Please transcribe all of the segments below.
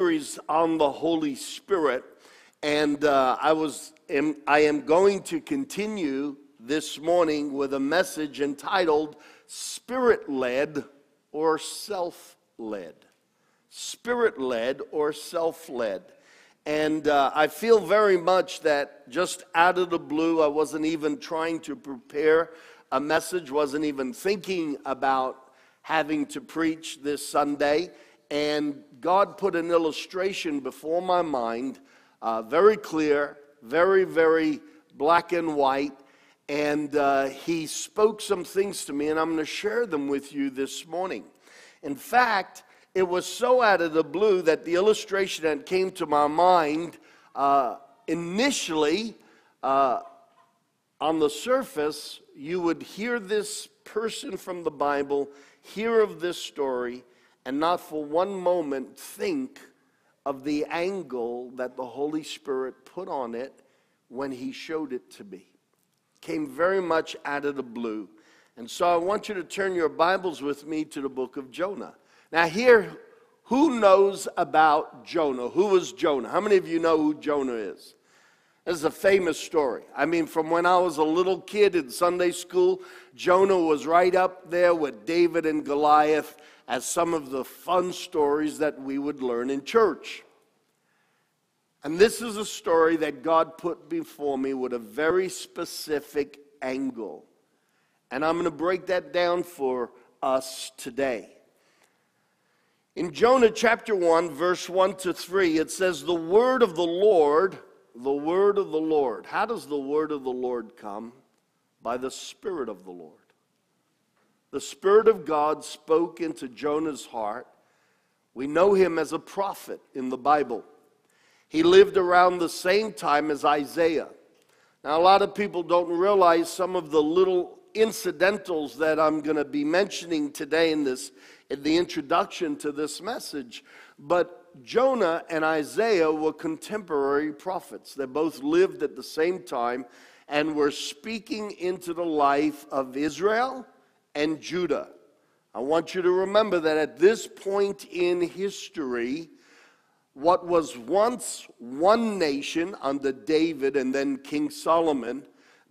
series on the Holy Spirit, and uh, I was am, I am going to continue this morning with a message entitled "Spirit Led" or "Self Led." Spirit led or self led. And uh, I feel very much that just out of the blue, I wasn't even trying to prepare a message, wasn't even thinking about having to preach this Sunday and God put an illustration before my mind, uh, very clear, very, very black and white. And uh, he spoke some things to me, and I'm going to share them with you this morning. In fact, it was so out of the blue that the illustration that came to my mind uh, initially, uh, on the surface, you would hear this person from the Bible, hear of this story, and not for one moment think of the angle that the Holy Spirit put on it when He showed it to me. Came very much out of the blue. And so I want you to turn your Bibles with me to the book of Jonah. Now, here, who knows about Jonah? Who was Jonah? How many of you know who Jonah is? This is a famous story. I mean, from when I was a little kid in Sunday school, Jonah was right up there with David and Goliath as some of the fun stories that we would learn in church. And this is a story that God put before me with a very specific angle. And I'm going to break that down for us today. In Jonah chapter 1, verse 1 to 3, it says, The word of the Lord, the word of the Lord. How does the word of the Lord come? By the Spirit of the Lord the Spirit of God spoke into Jonah's heart. We know him as a prophet in the Bible. He lived around the same time as Isaiah. Now, a lot of people don't realize some of the little incidentals that I'm going to be mentioning today in this in the introduction to this message. But Jonah and Isaiah were contemporary prophets. They both lived at the same time and were speaking into the life of Israel and Judah. I want you to remember that at this point in history, what was once one nation under David and then King Solomon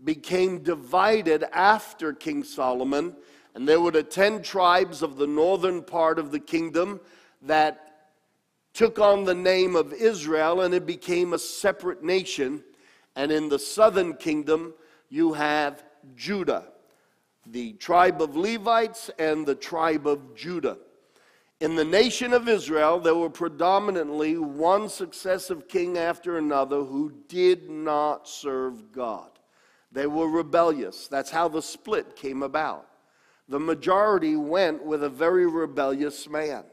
became divided after King Solomon. And there were the 10 tribes of the northern part of the kingdom that took on the name of Israel and it became a separate nation. And in the southern kingdom, you have Judah the tribe of Levites and the tribe of Judah. In the nation of Israel, there were predominantly one successive king after another who did not serve God. They were rebellious. That's how the split came about. The majority went with a very rebellious man.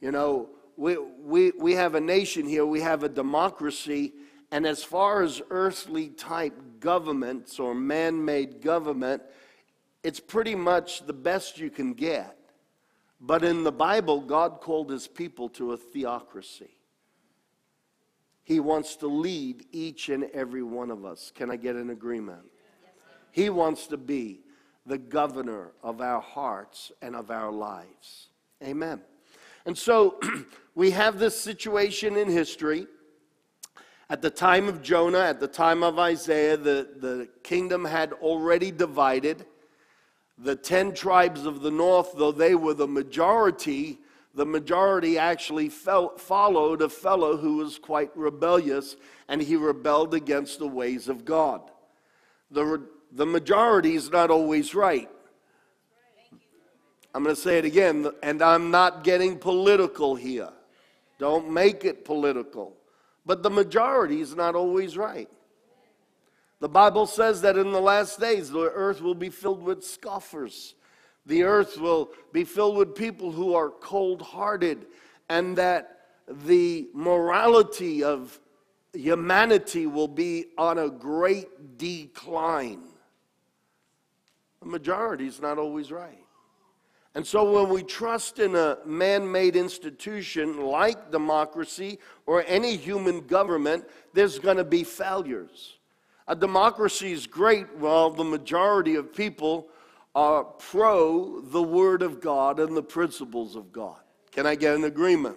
You know, we, we, we have a nation here, we have a democracy, and as far as earthly type governments or man made government, it's pretty much the best you can get. But in the Bible, God called his people to a theocracy. He wants to lead each and every one of us. Can I get an agreement? He wants to be the governor of our hearts and of our lives. Amen. And so we have this situation in history. At the time of Jonah, at the time of Isaiah, the, the kingdom had already divided the 10 tribes of the north, though they were the majority, the majority actually followed a fellow who was quite rebellious, and he rebelled against the ways of God. The, the majority is not always right. I'm going to say it again, and I'm not getting political here. Don't make it political. But the majority is not always right. The Bible says that in the last days, the earth will be filled with scoffers. The earth will be filled with people who are cold hearted, and that the morality of humanity will be on a great decline. The majority is not always right. And so, when we trust in a man made institution like democracy or any human government, there's going to be failures. A democracy is great while the majority of people are pro the Word of God and the principles of God. Can I get an agreement?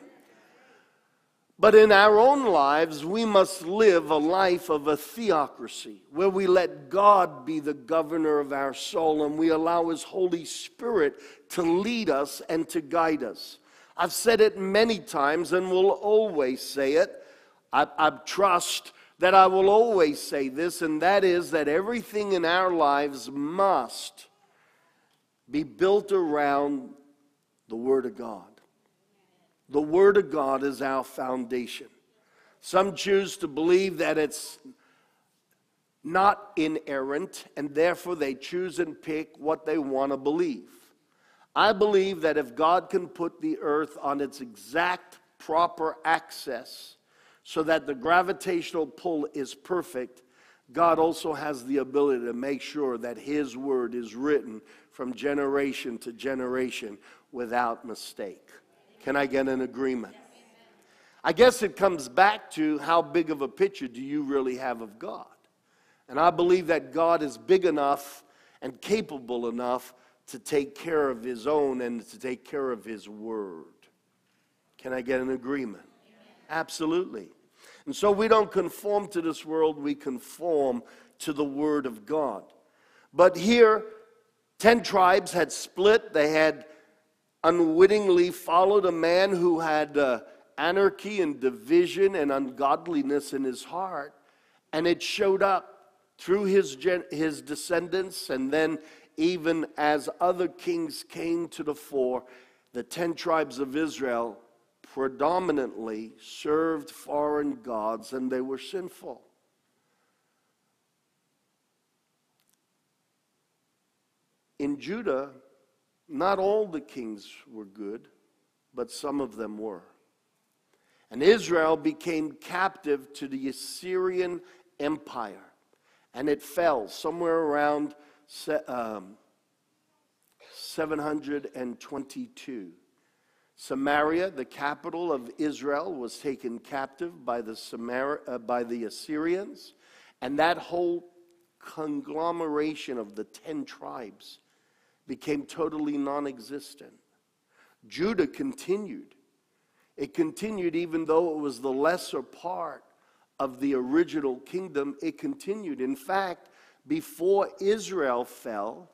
But in our own lives, we must live a life of a theocracy where we let God be the governor of our soul and we allow His Holy Spirit to lead us and to guide us. I've said it many times and will always say it. I, I trust that I will always say this, and that is that everything in our lives must be built around the Word of God. The Word of God is our foundation. Some choose to believe that it's not inerrant, and therefore they choose and pick what they want to believe. I believe that if God can put the earth on its exact proper axis so that the gravitational pull is perfect, God also has the ability to make sure that His word is written from generation to generation without mistake. Can I get an agreement? I guess it comes back to how big of a picture do you really have of God? And I believe that God is big enough and capable enough to take care of his own and to take care of his word. Can I get an agreement? Absolutely. And so we don't conform to this world, we conform to the word of God. But here, 10 tribes had split, they had unwittingly followed a man who had uh, anarchy and division and ungodliness in his heart. And it showed up through his, gen- his descendants. And then, even as other kings came to the fore, the 10 tribes of Israel predominantly served foreign gods and they were sinful. In Judah, not all the kings were good, but some of them were. And Israel became captive to the Assyrian Empire, and it fell somewhere around um, 722. Samaria, the capital of Israel, was taken captive by the, uh, by the Assyrians, and that whole conglomeration of the ten tribes became totally non existent. Judah continued. It continued even though it was the lesser part of the original kingdom, it continued. In fact, before Israel fell,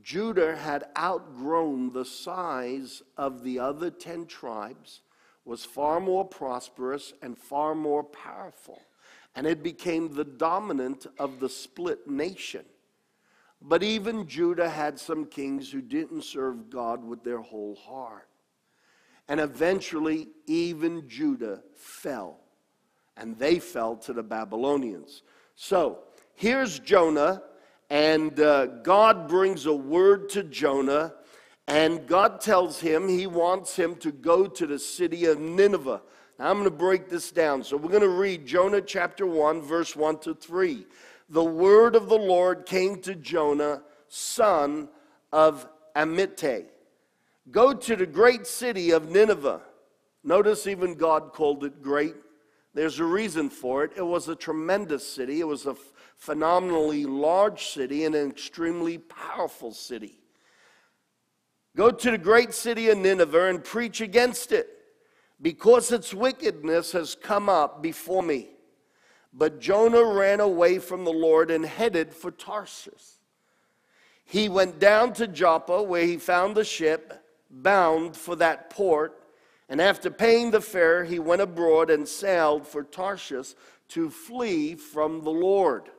Judah had outgrown the size of the other 10 tribes, was far more prosperous and far more powerful, and it became the dominant of the split nation. But even Judah had some kings who didn't serve God with their whole heart. And eventually, even Judah fell, and they fell to the Babylonians. So, here's Jonah, and uh, God brings a word to Jonah, and God tells him he wants him to go to the city of Nineveh. Now, I'm going to break this down. So, we're going to read Jonah chapter 1, verse 1 to 3 the word of the Lord came to Jonah, son of Amittai. Go to the great city of Nineveh. Notice even God called it great. There's a reason for it. It was a tremendous city, it was a phenomenally large city and an extremely powerful city. Go to the great city of Nineveh and preach against it, because its wickedness has come up before me. But Jonah ran away from the Lord and headed for Tarsus. He went down to Joppa, where he found the ship bound for that port. And after paying the fare, he went abroad and sailed for Tarshish to flee from the Lord.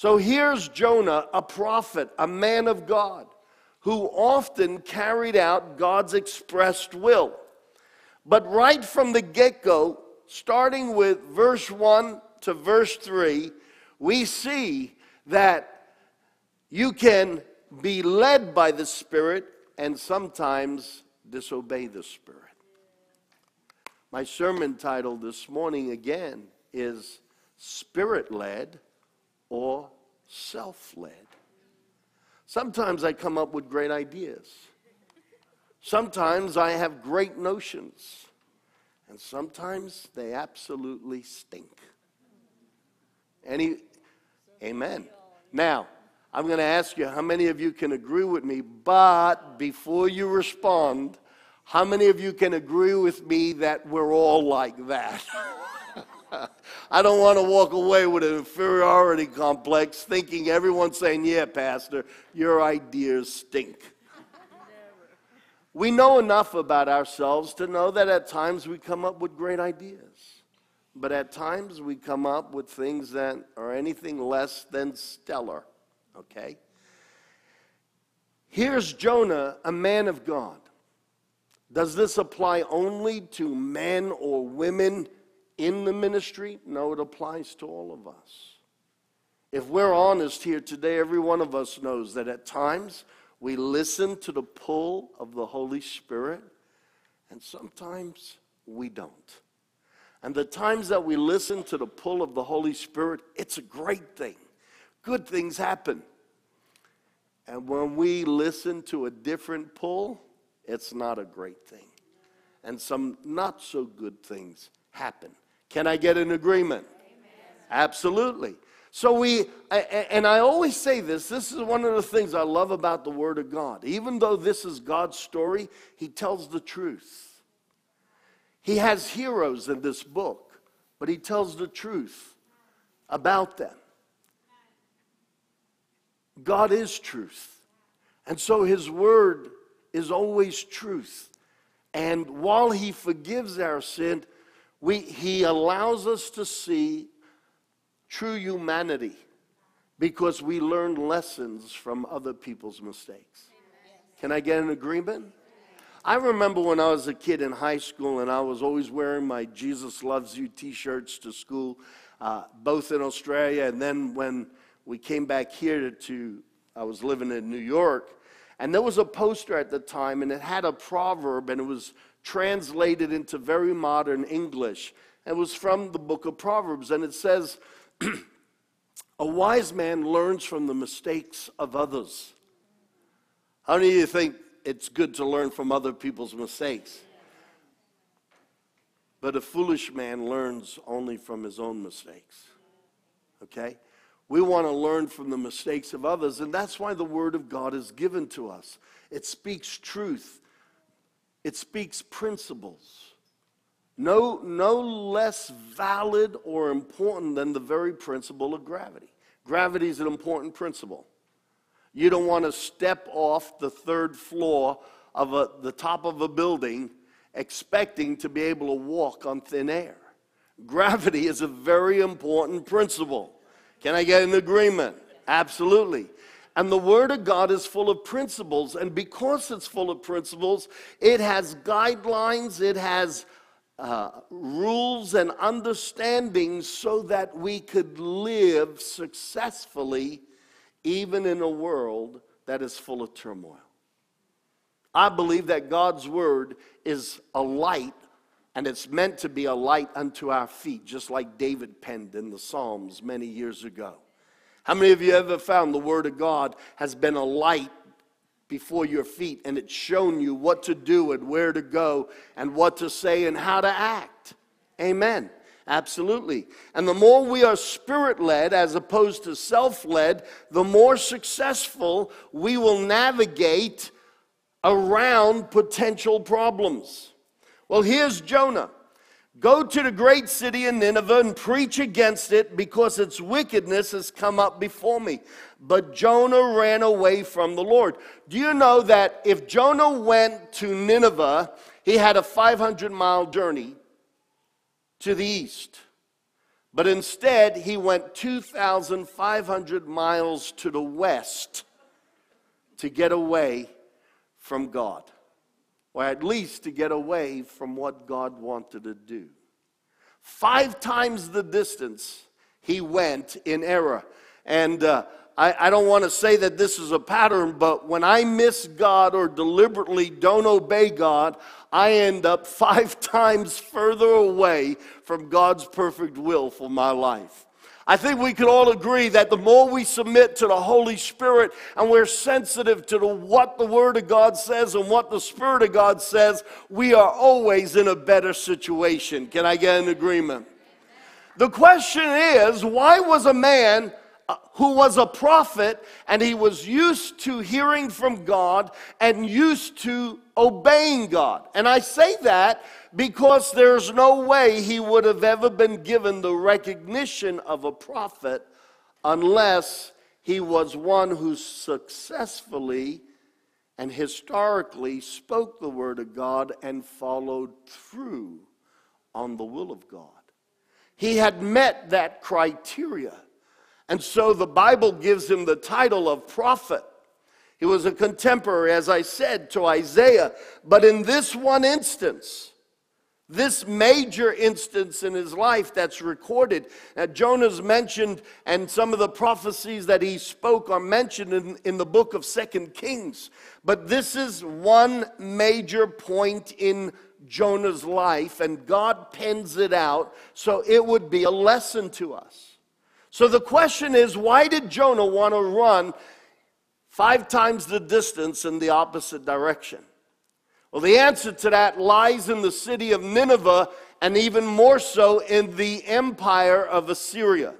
So here's Jonah, a prophet, a man of God, who often carried out God's expressed will. But right from the get go, starting with verse 1 to verse 3, we see that you can be led by the Spirit and sometimes disobey the Spirit. My sermon title this morning again is Spirit led or self led. Sometimes I come up with great ideas. Sometimes I have great notions. And sometimes they absolutely stink. Any, amen. Now, I'm going to ask you how many of you can agree with me, but before you respond, How many of you can agree with me that we're all like that? I don't want to walk away with an inferiority complex thinking everyone's saying, Yeah, Pastor, your ideas stink. We know enough about ourselves to know that at times we come up with great ideas. But at times we come up with things that are anything less than stellar. Okay? Here's Jonah, a man of God. Does this apply only to men or women in the ministry? No, it applies to all of us. If we're honest here today, every one of us knows that at times we listen to the pull of the Holy Spirit, and sometimes we don't. And the times that we listen to the pull of the Holy Spirit, it's a great thing. Good things happen. And when we listen to a different pull, it's not a great thing. And some not so good things happen. Can I get an agreement? Amen. Absolutely. So we, and I always say this, this is one of the things I love about the Word of God. Even though this is God's story, He tells the truth. He has heroes in this book, but He tells the truth about them. God is truth. And so His Word is always truth. And while He forgives our sin, we, He allows us to see true humanity because we learn lessons from other people's mistakes. Can I get an agreement? I remember when I was a kid in high school and I was always wearing my Jesus Loves You t shirts to school, uh, both in Australia and then when we came back here to, I was living in New York, and there was a poster at the time and it had a proverb and it was translated into very modern English. It was from the book of Proverbs and it says, a wise man learns from the mistakes of others. How many of you think it's good to learn from other people's mistakes? But a foolish man learns only from his own mistakes. Okay? We want to learn from the mistakes of others, and that's why the Word of God is given to us. It speaks truth, it speaks principles no, no less valid or important than the very principle of gravity. Gravity is an important principle. You don't want to step off the third floor of a, the top of a building expecting to be able to walk on thin air. Gravity is a very important principle. Can I get an agreement? Absolutely. And the Word of God is full of principles. And because it's full of principles, it has guidelines, it has uh, rules and understandings so that we could live successfully even in a world that is full of turmoil. I believe that God's word is a light and it's meant to be a light unto our feet, just like David penned in the Psalms many years ago. How many of you ever found the Word of God has been a light before your feet and it's shown you what to do and where to go and what to say and how to act. Amen. Absolutely. And the more we are spirit led as opposed to self led, the more successful we will navigate around potential problems. Well, here's Jonah. Go to the great city of Nineveh and preach against it because its wickedness has come up before me. But Jonah ran away from the Lord. Do you know that if Jonah went to Nineveh, he had a 500 mile journey to the east? But instead, he went 2,500 miles to the west to get away from God or at least to get away from what God wanted to do. Five times the distance he went in error. And uh, I, I don't want to say that this is a pattern, but when I miss God or deliberately don't obey God, I end up five times further away from God's perfect will for my life. I think we could all agree that the more we submit to the Holy Spirit and we're sensitive to the, what the Word of God says and what the Spirit of God says, we are always in a better situation. Can I get an agreement? The question is why was a man who was a prophet and he was used to hearing from God and used to obeying God. And I say that because there's no way he would have ever been given the recognition of a prophet unless he was one who successfully and historically spoke the word of God and followed through on the will of God. He had met that criteria. And so the Bible gives him the title of prophet. He was a contemporary, as I said, to Isaiah. But in this one instance, this major instance in his life that's recorded, that Jonah's mentioned, and some of the prophecies that he spoke are mentioned in, in the book of Second Kings. But this is one major point in Jonah's life, and God pens it out so it would be a lesson to us. So the question is why did Jonah want to run five times the distance in the opposite direction? Well, the answer to that lies in the city of Nineveh and even more so in the empire of Assyria.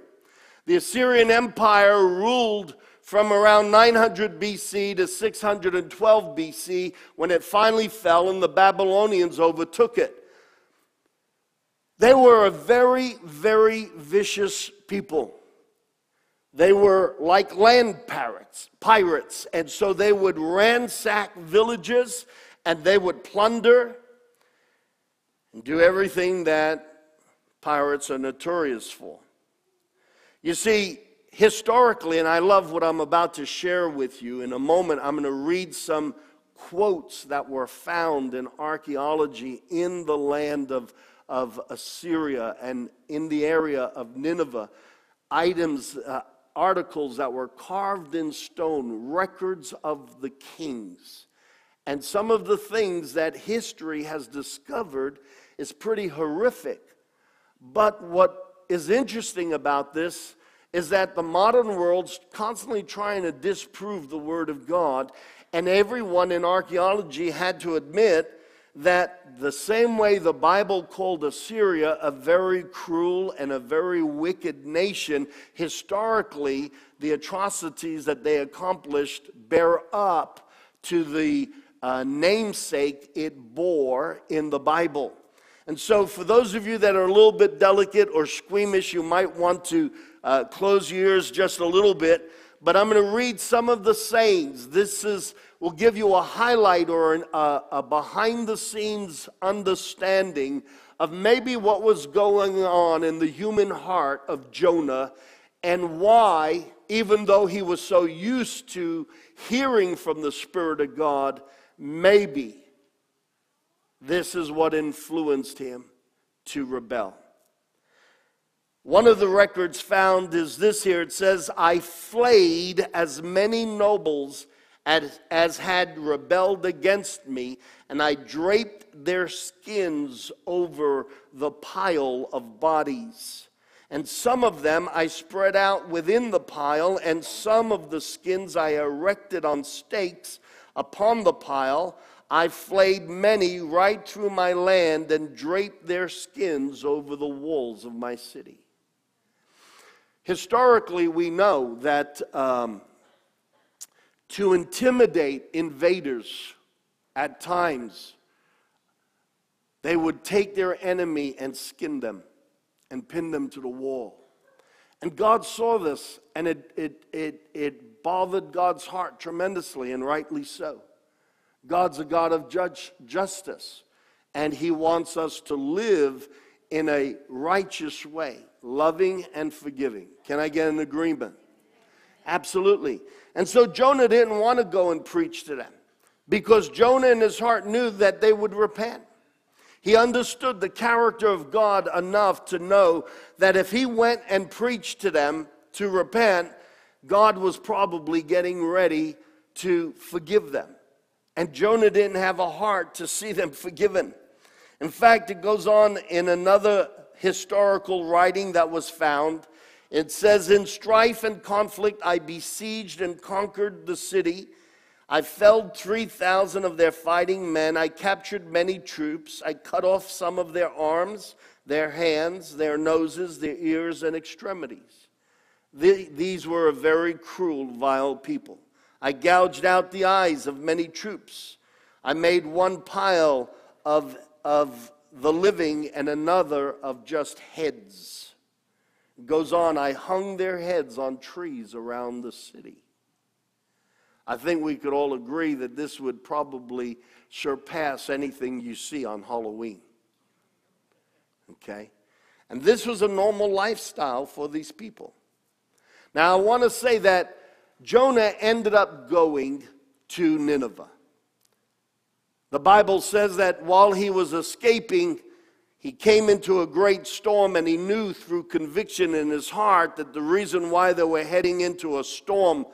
The Assyrian Empire ruled from around 900 BC to 612 BC when it finally fell and the Babylonians overtook it. They were a very, very vicious people. They were like land pirates, pirates, and so they would ransack villages and they would plunder and do everything that pirates are notorious for. You see, historically, and I love what I'm about to share with you, in a moment I'm going to read some quotes that were found in archaeology in the land of, of Assyria and in the area of Nineveh. Items, uh, articles that were carved in stone, records of the kings. And some of the things that history has discovered is pretty horrific. But what is interesting about this is that the modern world's constantly trying to disprove the Word of God, and everyone in archaeology had to admit that the same way the Bible called Assyria a very cruel and a very wicked nation, historically, the atrocities that they accomplished bear up to the uh, namesake it bore in the Bible. And so, for those of you that are a little bit delicate or squeamish, you might want to uh, close your ears just a little bit. But I'm going to read some of the sayings. This is will give you a highlight or an, uh, a behind the scenes understanding of maybe what was going on in the human heart of Jonah and why, even though he was so used to hearing from the Spirit of God, maybe this is what influenced him to rebel. One of the records found is this here. It says, I flayed as many nobles as, as had rebelled against me, and I draped their skins over the pile of bodies. And some of them I spread out within the pile, and some of the skins I erected on stakes upon the pile. I flayed many right through my land and draped their skins over the walls of my city. Historically, we know that um, to intimidate invaders at times. They would take their enemy and skin them and pin them to the wall. And God saw this, and it, it, it, it bothered God's heart tremendously, and rightly so. God's a God of judge, justice, and He wants us to live in a righteous way, loving and forgiving. Can I get an agreement? Absolutely. And so Jonah didn't want to go and preach to them because Jonah in his heart knew that they would repent. He understood the character of God enough to know that if he went and preached to them to repent, God was probably getting ready to forgive them. And Jonah didn't have a heart to see them forgiven. In fact, it goes on in another historical writing that was found it says, In strife and conflict, I besieged and conquered the city. I felled 3,000 of their fighting men. I captured many troops. I cut off some of their arms, their hands, their noses, their ears, and extremities. The, these were a very cruel, vile people. I gouged out the eyes of many troops. I made one pile of, of the living and another of just heads. It goes on, I hung their heads on trees around the city. I think we could all agree that this would probably surpass anything you see on Halloween. Okay? And this was a normal lifestyle for these people. Now, I want to say that Jonah ended up going to Nineveh. The Bible says that while he was escaping, he came into a great storm and he knew through conviction in his heart that the reason why they were heading into a storm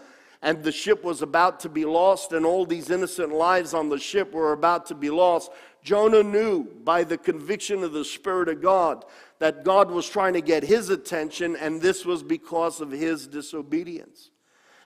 and the ship was about to be lost and all these innocent lives on the ship were about to be lost, Jonah knew by the conviction of the Spirit of God that God was trying to get his attention and this was because of his disobedience.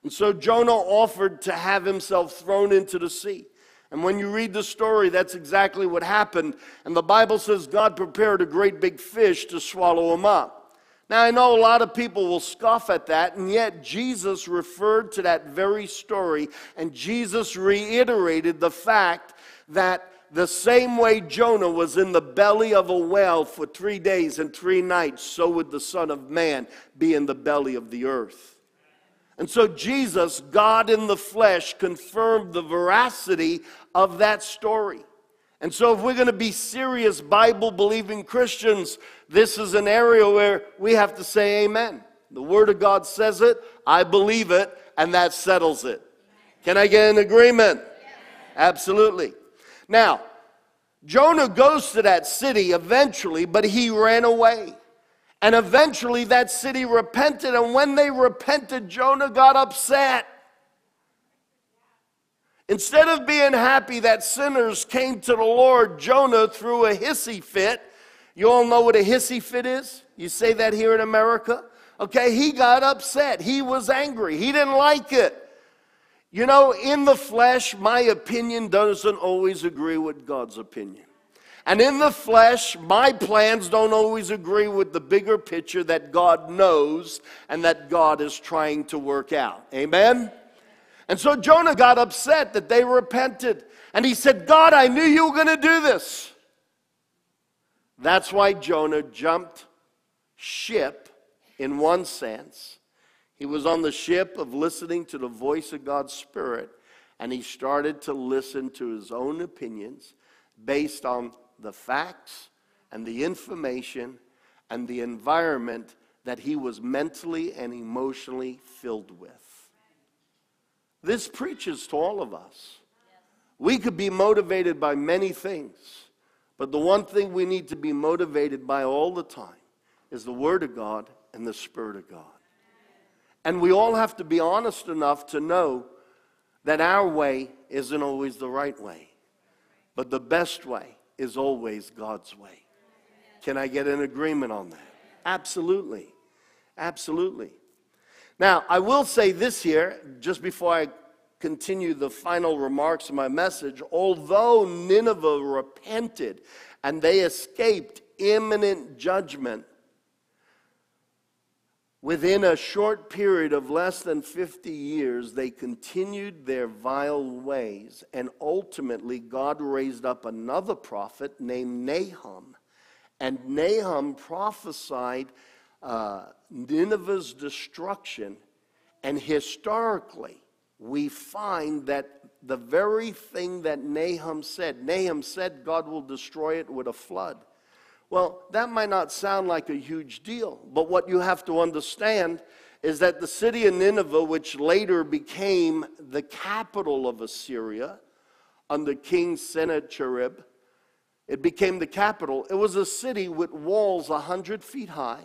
And so Jonah offered to have himself thrown into the sea. And when you read the story, that's exactly what happened. And the Bible says God prepared a great big fish to swallow him up. Now, I know a lot of people will scoff at that, and yet Jesus referred to that very story, and Jesus reiterated the fact that the same way Jonah was in the belly of a whale for three days and three nights, so would the Son of Man be in the belly of the earth. And so Jesus, God in the flesh, confirmed the veracity of that story. And so, if we're going to be serious Bible believing Christians, this is an area where we have to say amen. The Word of God says it, I believe it, and that settles it. Can I get an agreement? Absolutely. Now, Jonah goes to that city eventually, but he ran away. And eventually that city repented. And when they repented, Jonah got upset. Instead of being happy that sinners came to the Lord, Jonah threw a hissy fit. You all know what a hissy fit is? You say that here in America? Okay, he got upset. He was angry. He didn't like it. You know, in the flesh, my opinion doesn't always agree with God's opinion. And in the flesh, my plans don't always agree with the bigger picture that God knows and that God is trying to work out. Amen? And so Jonah got upset that they repented. And he said, God, I knew you were going to do this. That's why Jonah jumped ship in one sense. He was on the ship of listening to the voice of God's Spirit, and he started to listen to his own opinions based on the facts and the information and the environment that he was mentally and emotionally filled with. This preaches to all of us. We could be motivated by many things, but the one thing we need to be motivated by all the time is the Word of God and the Spirit of God. And we all have to be honest enough to know that our way isn't always the right way, but the best way is always God's way. Can I get an agreement on that? Absolutely. Absolutely. Now, I will say this here, just before I continue the final remarks of my message. Although Nineveh repented and they escaped imminent judgment, Within a short period of less than 50 years, they continued their vile ways, and ultimately, God raised up another prophet named Nahum. And Nahum prophesied uh, Nineveh's destruction, and historically, we find that the very thing that Nahum said, Nahum said God will destroy it with a flood. Well, that might not sound like a huge deal, but what you have to understand is that the city of Nineveh, which later became the capital of Assyria under King Sennacherib, it became the capital. It was a city with walls 100 feet high.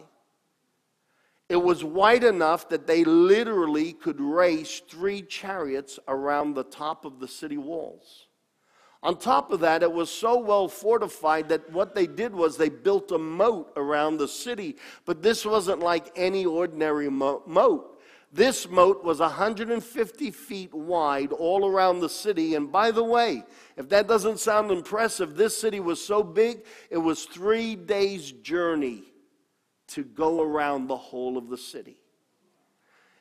It was wide enough that they literally could race three chariots around the top of the city walls. On top of that, it was so well fortified that what they did was they built a moat around the city. But this wasn't like any ordinary moat. This moat was 150 feet wide all around the city. And by the way, if that doesn't sound impressive, this city was so big, it was three days' journey to go around the whole of the city.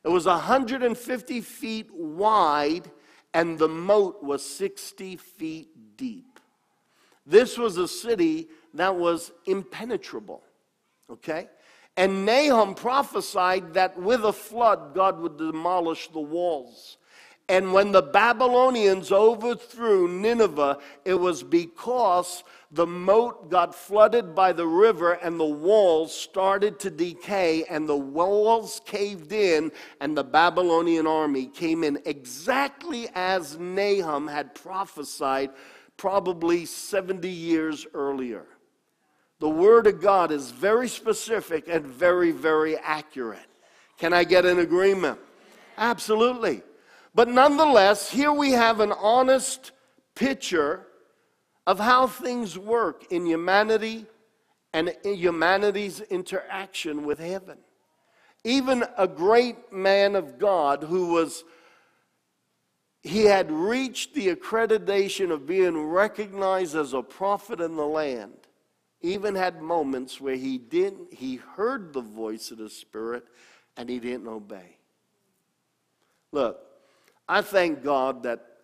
It was 150 feet wide, and the moat was 60 feet deep. This was a city that was impenetrable. Okay? And Nahum prophesied that with a flood, God would demolish the walls. And when the Babylonians overthrew Nineveh, it was because the moat got flooded by the river and the walls started to decay and the walls caved in and the Babylonian army came in exactly as Nahum had prophesied probably 70 years earlier. The Word of God is very specific and very, very accurate. Can I get an agreement? Absolutely. But nonetheless, here we have an honest picture of how things work in humanity and in humanity's interaction with heaven. Even a great man of God who was, he had reached the accreditation of being recognized as a prophet in the land, even had moments where he didn't, he heard the voice of the Spirit and he didn't obey. Look, I thank God that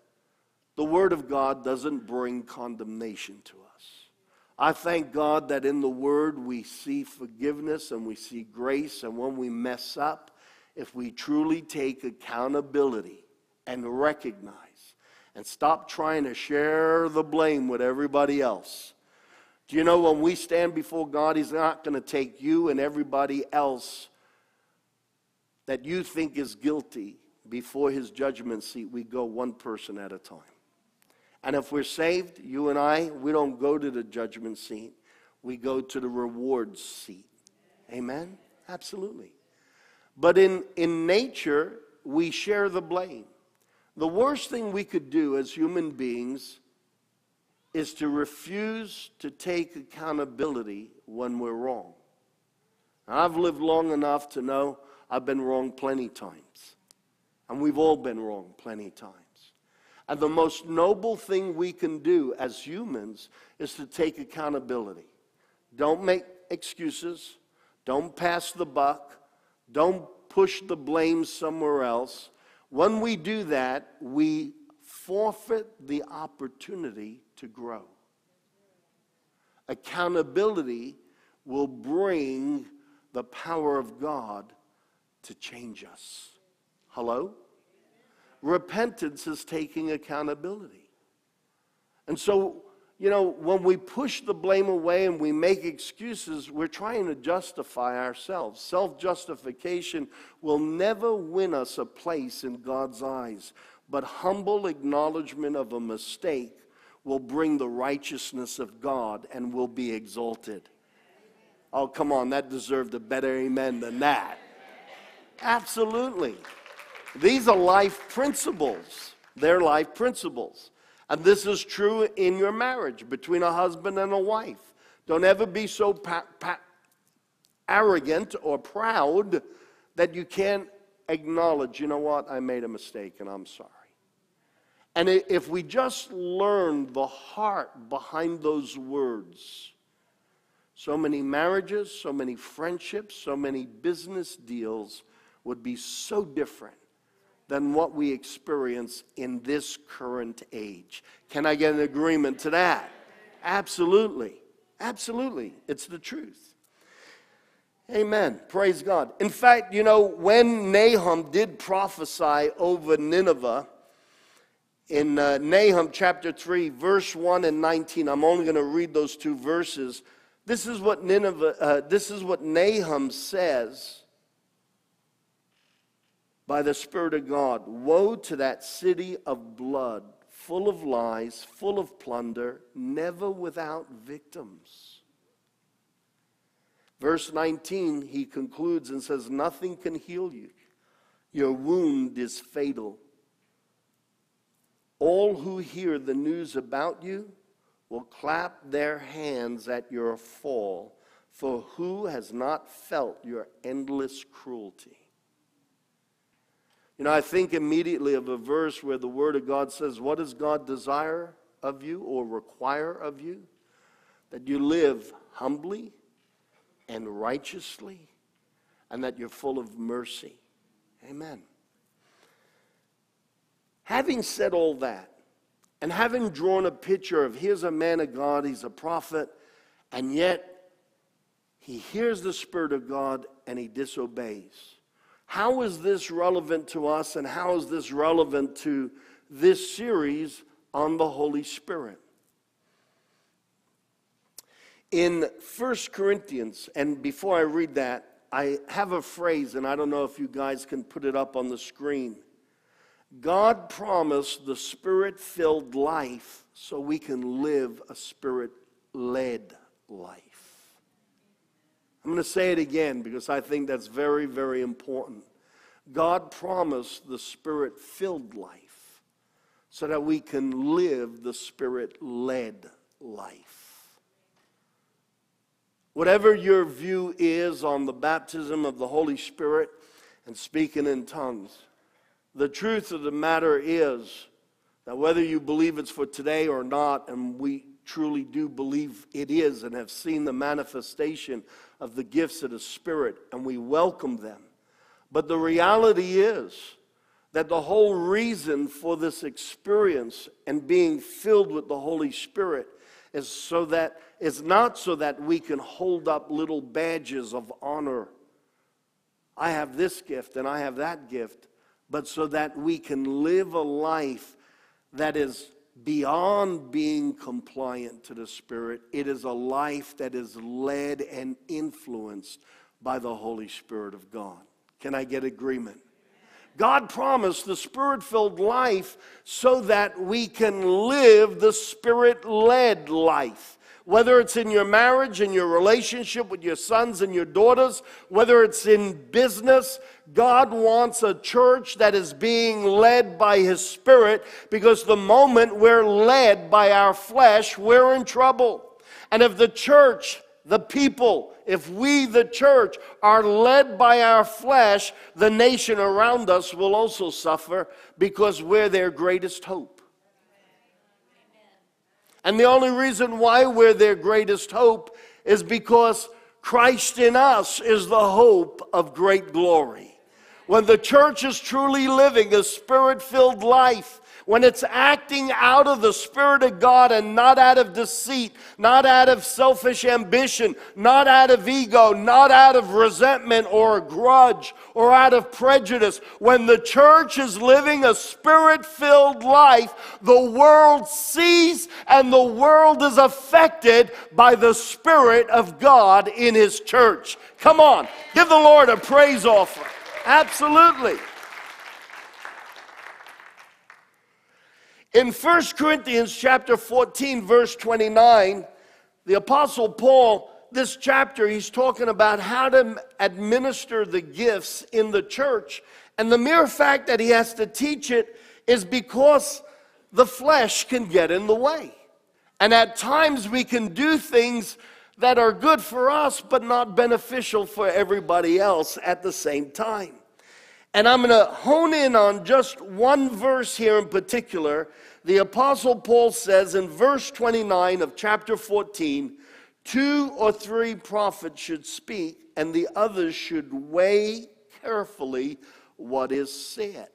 the Word of God doesn't bring condemnation to us. I thank God that in the Word we see forgiveness and we see grace, and when we mess up, if we truly take accountability and recognize and stop trying to share the blame with everybody else. Do you know when we stand before God, He's not going to take you and everybody else that you think is guilty before his judgment seat, we go one person at a time. And if we're saved, you and I, we don't go to the judgment seat, we go to the rewards seat. Amen? Absolutely. But in, in nature, we share the blame. The worst thing we could do as human beings is to refuse to take accountability when we're wrong. I've lived long enough to know I've been wrong plenty times. And we've all been wrong plenty times. And the most noble thing we can do as humans is to take accountability. Don't make excuses. Don't pass the buck. Don't push the blame somewhere else. When we do that, we forfeit the opportunity to grow. Accountability will bring the power of God to change us. Hello? Repentance is taking accountability. And so, you know, when we push the blame away and we make excuses, we're trying to justify ourselves. Self justification will never win us a place in God's eyes, but humble acknowledgement of a mistake will bring the righteousness of God and will be exalted. Oh, come on, that deserved a better amen than that. Absolutely. These are life principles. They're life principles. And this is true in your marriage between a husband and a wife. Don't ever be so pa- pa- arrogant or proud that you can't acknowledge, you know what, I made a mistake and I'm sorry. And if we just learn the heart behind those words, so many marriages, so many friendships, so many business deals would be so different than what we experience in this current age. Can I get an agreement to that? Absolutely. Absolutely. It's the truth. Amen. Praise God. In fact, you know, when Nahum did prophesy over Nineveh, in uh, Nahum chapter 3, verse 1 and 19, I'm only going to read those two verses. This is what Nineveh, uh, this is what Nahum says by the Spirit of God Woe to that city of blood, full of lies, full of plunder, never without victims. Verse 19, he concludes and says, Nothing can heal you. Your wound is fatal. All who hear the news about you will clap their hands at your fall, for who has not felt your endless cruelty? You know, I think immediately of a verse where the Word of God says, What does God desire of you or require of you? That you live humbly and righteously, and that you're full of mercy. Amen. Having said all that, and having drawn a picture of here's a man of God, he's a prophet, and yet he hears the Spirit of God and he disobeys. How is this relevant to us, and how is this relevant to this series on the Holy Spirit? In 1 Corinthians, and before I read that, I have a phrase, and I don't know if you guys can put it up on the screen. God promised the spirit filled life so we can live a spirit led life. I'm going to say it again because I think that's very, very important. God promised the spirit filled life so that we can live the spirit led life. Whatever your view is on the baptism of the Holy Spirit and speaking in tongues, the truth of the matter is that whether you believe it's for today or not, and we truly do believe it is and have seen the manifestation of the gifts of the Spirit, and we welcome them. But the reality is that the whole reason for this experience and being filled with the Holy Spirit is so that is not so that we can hold up little badges of honor. I have this gift and I have that gift, but so that we can live a life that is beyond being compliant to the Spirit. It is a life that is led and influenced by the Holy Spirit of God. Can I get agreement? God promised the spirit filled life so that we can live the spirit led life. Whether it's in your marriage, in your relationship with your sons and your daughters, whether it's in business, God wants a church that is being led by His Spirit because the moment we're led by our flesh, we're in trouble. And if the church the people, if we, the church, are led by our flesh, the nation around us will also suffer because we're their greatest hope. And the only reason why we're their greatest hope is because Christ in us is the hope of great glory. When the church is truly living a spirit filled life, when it's acting out of the Spirit of God and not out of deceit, not out of selfish ambition, not out of ego, not out of resentment or a grudge or out of prejudice. When the church is living a spirit filled life, the world sees and the world is affected by the Spirit of God in His church. Come on, give the Lord a praise offer. Absolutely. In 1 Corinthians chapter 14 verse 29, the apostle Paul this chapter he's talking about how to administer the gifts in the church and the mere fact that he has to teach it is because the flesh can get in the way. And at times we can do things that are good for us but not beneficial for everybody else at the same time. And I'm going to hone in on just one verse here in particular. The Apostle Paul says in verse 29 of chapter 14 two or three prophets should speak, and the others should weigh carefully what is said.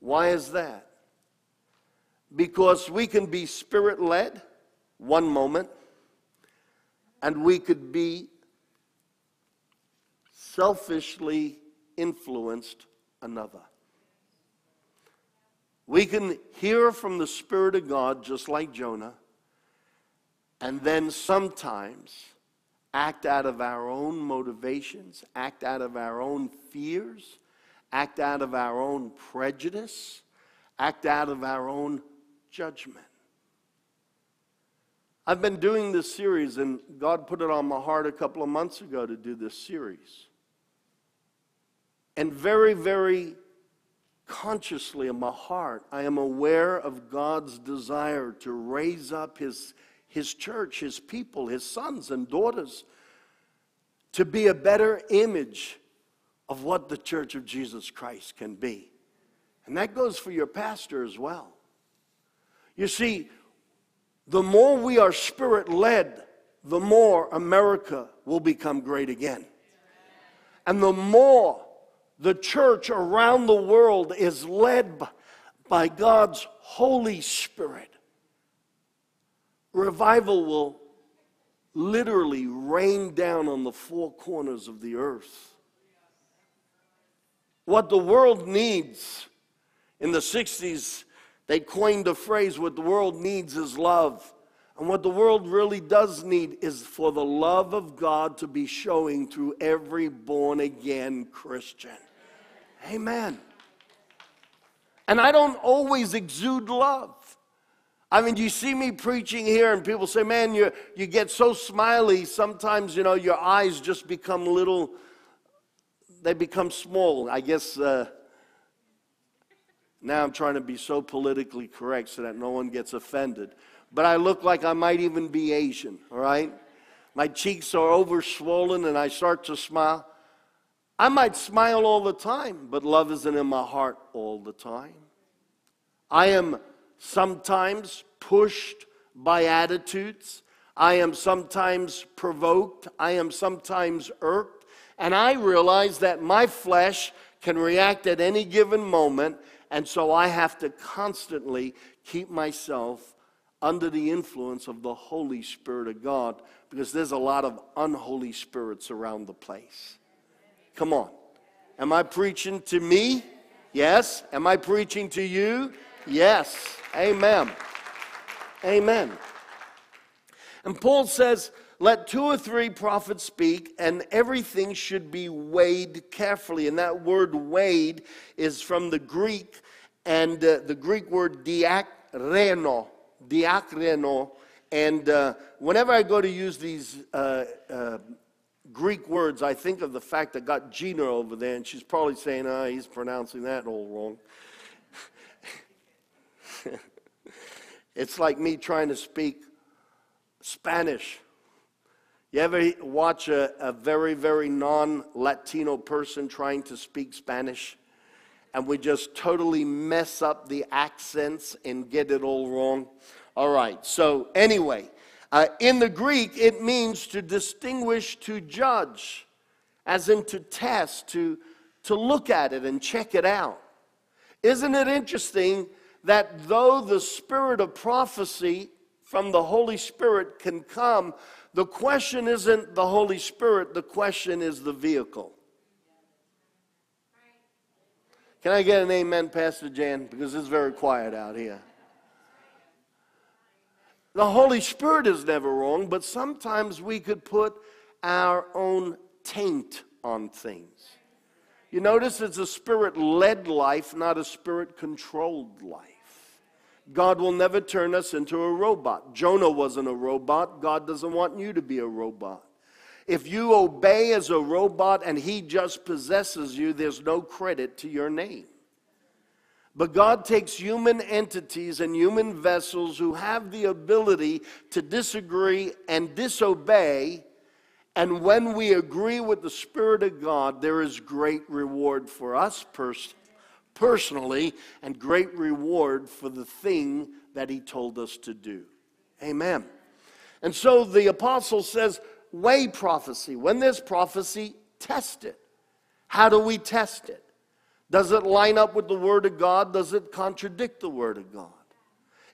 Why is that? Because we can be spirit led one moment, and we could be selfishly influenced another. We can hear from the Spirit of God just like Jonah, and then sometimes act out of our own motivations, act out of our own fears, act out of our own prejudice, act out of our own judgment. I've been doing this series, and God put it on my heart a couple of months ago to do this series. And very, very consciously in my heart, I am aware of God's desire to raise up His, his church, His people, His sons and daughters to be a better image of what the church of Jesus Christ can be. And that goes for your pastor as well. You see, the more we are spirit led, the more America will become great again. And the more the church around the world is led by God's Holy Spirit, revival will literally rain down on the four corners of the earth. What the world needs in the 60s, they coined a phrase what the world needs is love. And what the world really does need is for the love of God to be showing through every born again Christian. Amen. And I don't always exude love. I mean, you see me preaching here, and people say, Man, you you get so smiley. Sometimes, you know, your eyes just become little, they become small. I guess uh, now I'm trying to be so politically correct so that no one gets offended but I look like I might even be Asian, all right? My cheeks are over swollen and I start to smile. I might smile all the time, but love isn't in my heart all the time. I am sometimes pushed by attitudes. I am sometimes provoked. I am sometimes irked. And I realize that my flesh can react at any given moment. And so I have to constantly keep myself under the influence of the Holy Spirit of God because there's a lot of unholy spirits around the place. Come on. Am I preaching to me? Yes. Am I preaching to you? Yes. Amen. Amen. And Paul says, let two or three prophets speak, and everything should be weighed carefully. And that word weighed is from the Greek, and uh, the Greek word diakrino, diakrino. And uh, whenever I go to use these uh, uh, Greek words, I think of the fact I got Gina over there, and she's probably saying, oh, he's pronouncing that all wrong. it's like me trying to speak Spanish. You ever watch a, a very, very non Latino person trying to speak Spanish? and we just totally mess up the accents and get it all wrong. All right, so anyway, uh, in the Greek, it means to distinguish, to judge, as in to test, to, to look at it and check it out. Isn't it interesting that though the spirit of prophecy from the Holy Spirit can come, the question isn't the Holy Spirit, the question is the vehicle. Can I get an amen, Pastor Jan? Because it's very quiet out here. The Holy Spirit is never wrong, but sometimes we could put our own taint on things. You notice it's a spirit led life, not a spirit controlled life. God will never turn us into a robot. Jonah wasn't a robot. God doesn't want you to be a robot. If you obey as a robot and he just possesses you, there's no credit to your name. But God takes human entities and human vessels who have the ability to disagree and disobey. And when we agree with the Spirit of God, there is great reward for us pers- personally and great reward for the thing that He told us to do. Amen. And so the apostle says, weigh prophecy. When there's prophecy, test it. How do we test it? Does it line up with the Word of God? Does it contradict the Word of God?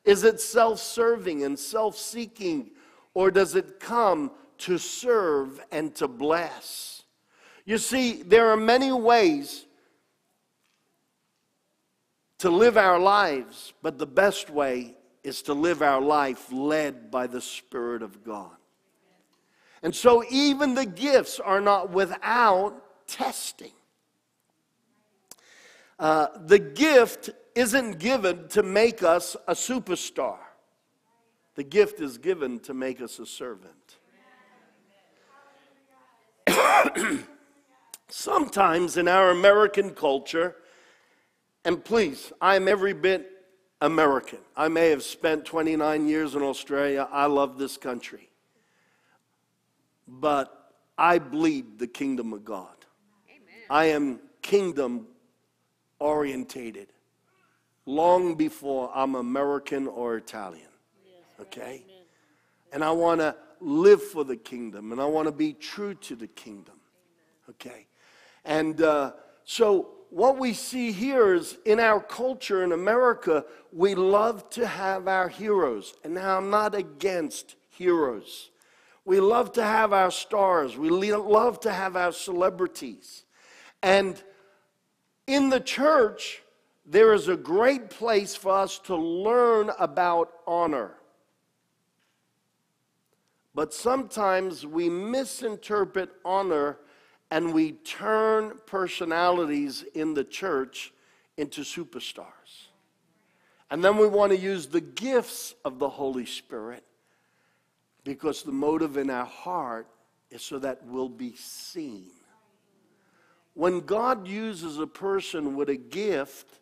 Is it self serving and self seeking? Or does it come to serve and to bless? You see, there are many ways to live our lives, but the best way is to live our life led by the Spirit of God. And so even the gifts are not without testing. Uh, the gift isn't given to make us a superstar. The gift is given to make us a servant. Sometimes in our American culture, and please, I'm every bit American. I may have spent 29 years in Australia. I love this country but I bleed the kingdom of God. Amen. I am kingdom orientated long before I'm American or Italian. Okay? And I want to live for the kingdom and I want to be true to the kingdom. Okay? And uh, so, what we see here is in our culture in America, we love to have our heroes. And now I'm not against heroes. We love to have our stars. We love to have our celebrities. And in the church, there is a great place for us to learn about honor. But sometimes we misinterpret honor and we turn personalities in the church into superstars. And then we want to use the gifts of the Holy Spirit because the motive in our heart is so that we'll be seen. When God uses a person with a gift,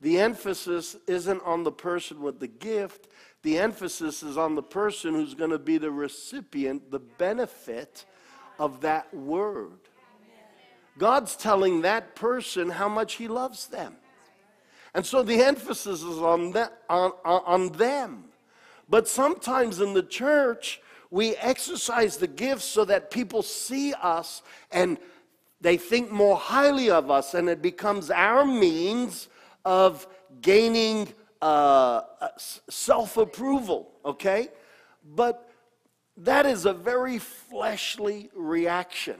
the emphasis isn't on the person with the gift, the emphasis is on the person who's going to be the recipient, the benefit of that word. God's telling that person how much He loves them. And so the emphasis is on, that, on, on them. But sometimes in the church, we exercise the gifts so that people see us and they think more highly of us, and it becomes our means of gaining uh, uh self approval, okay? But that is a very fleshly reaction.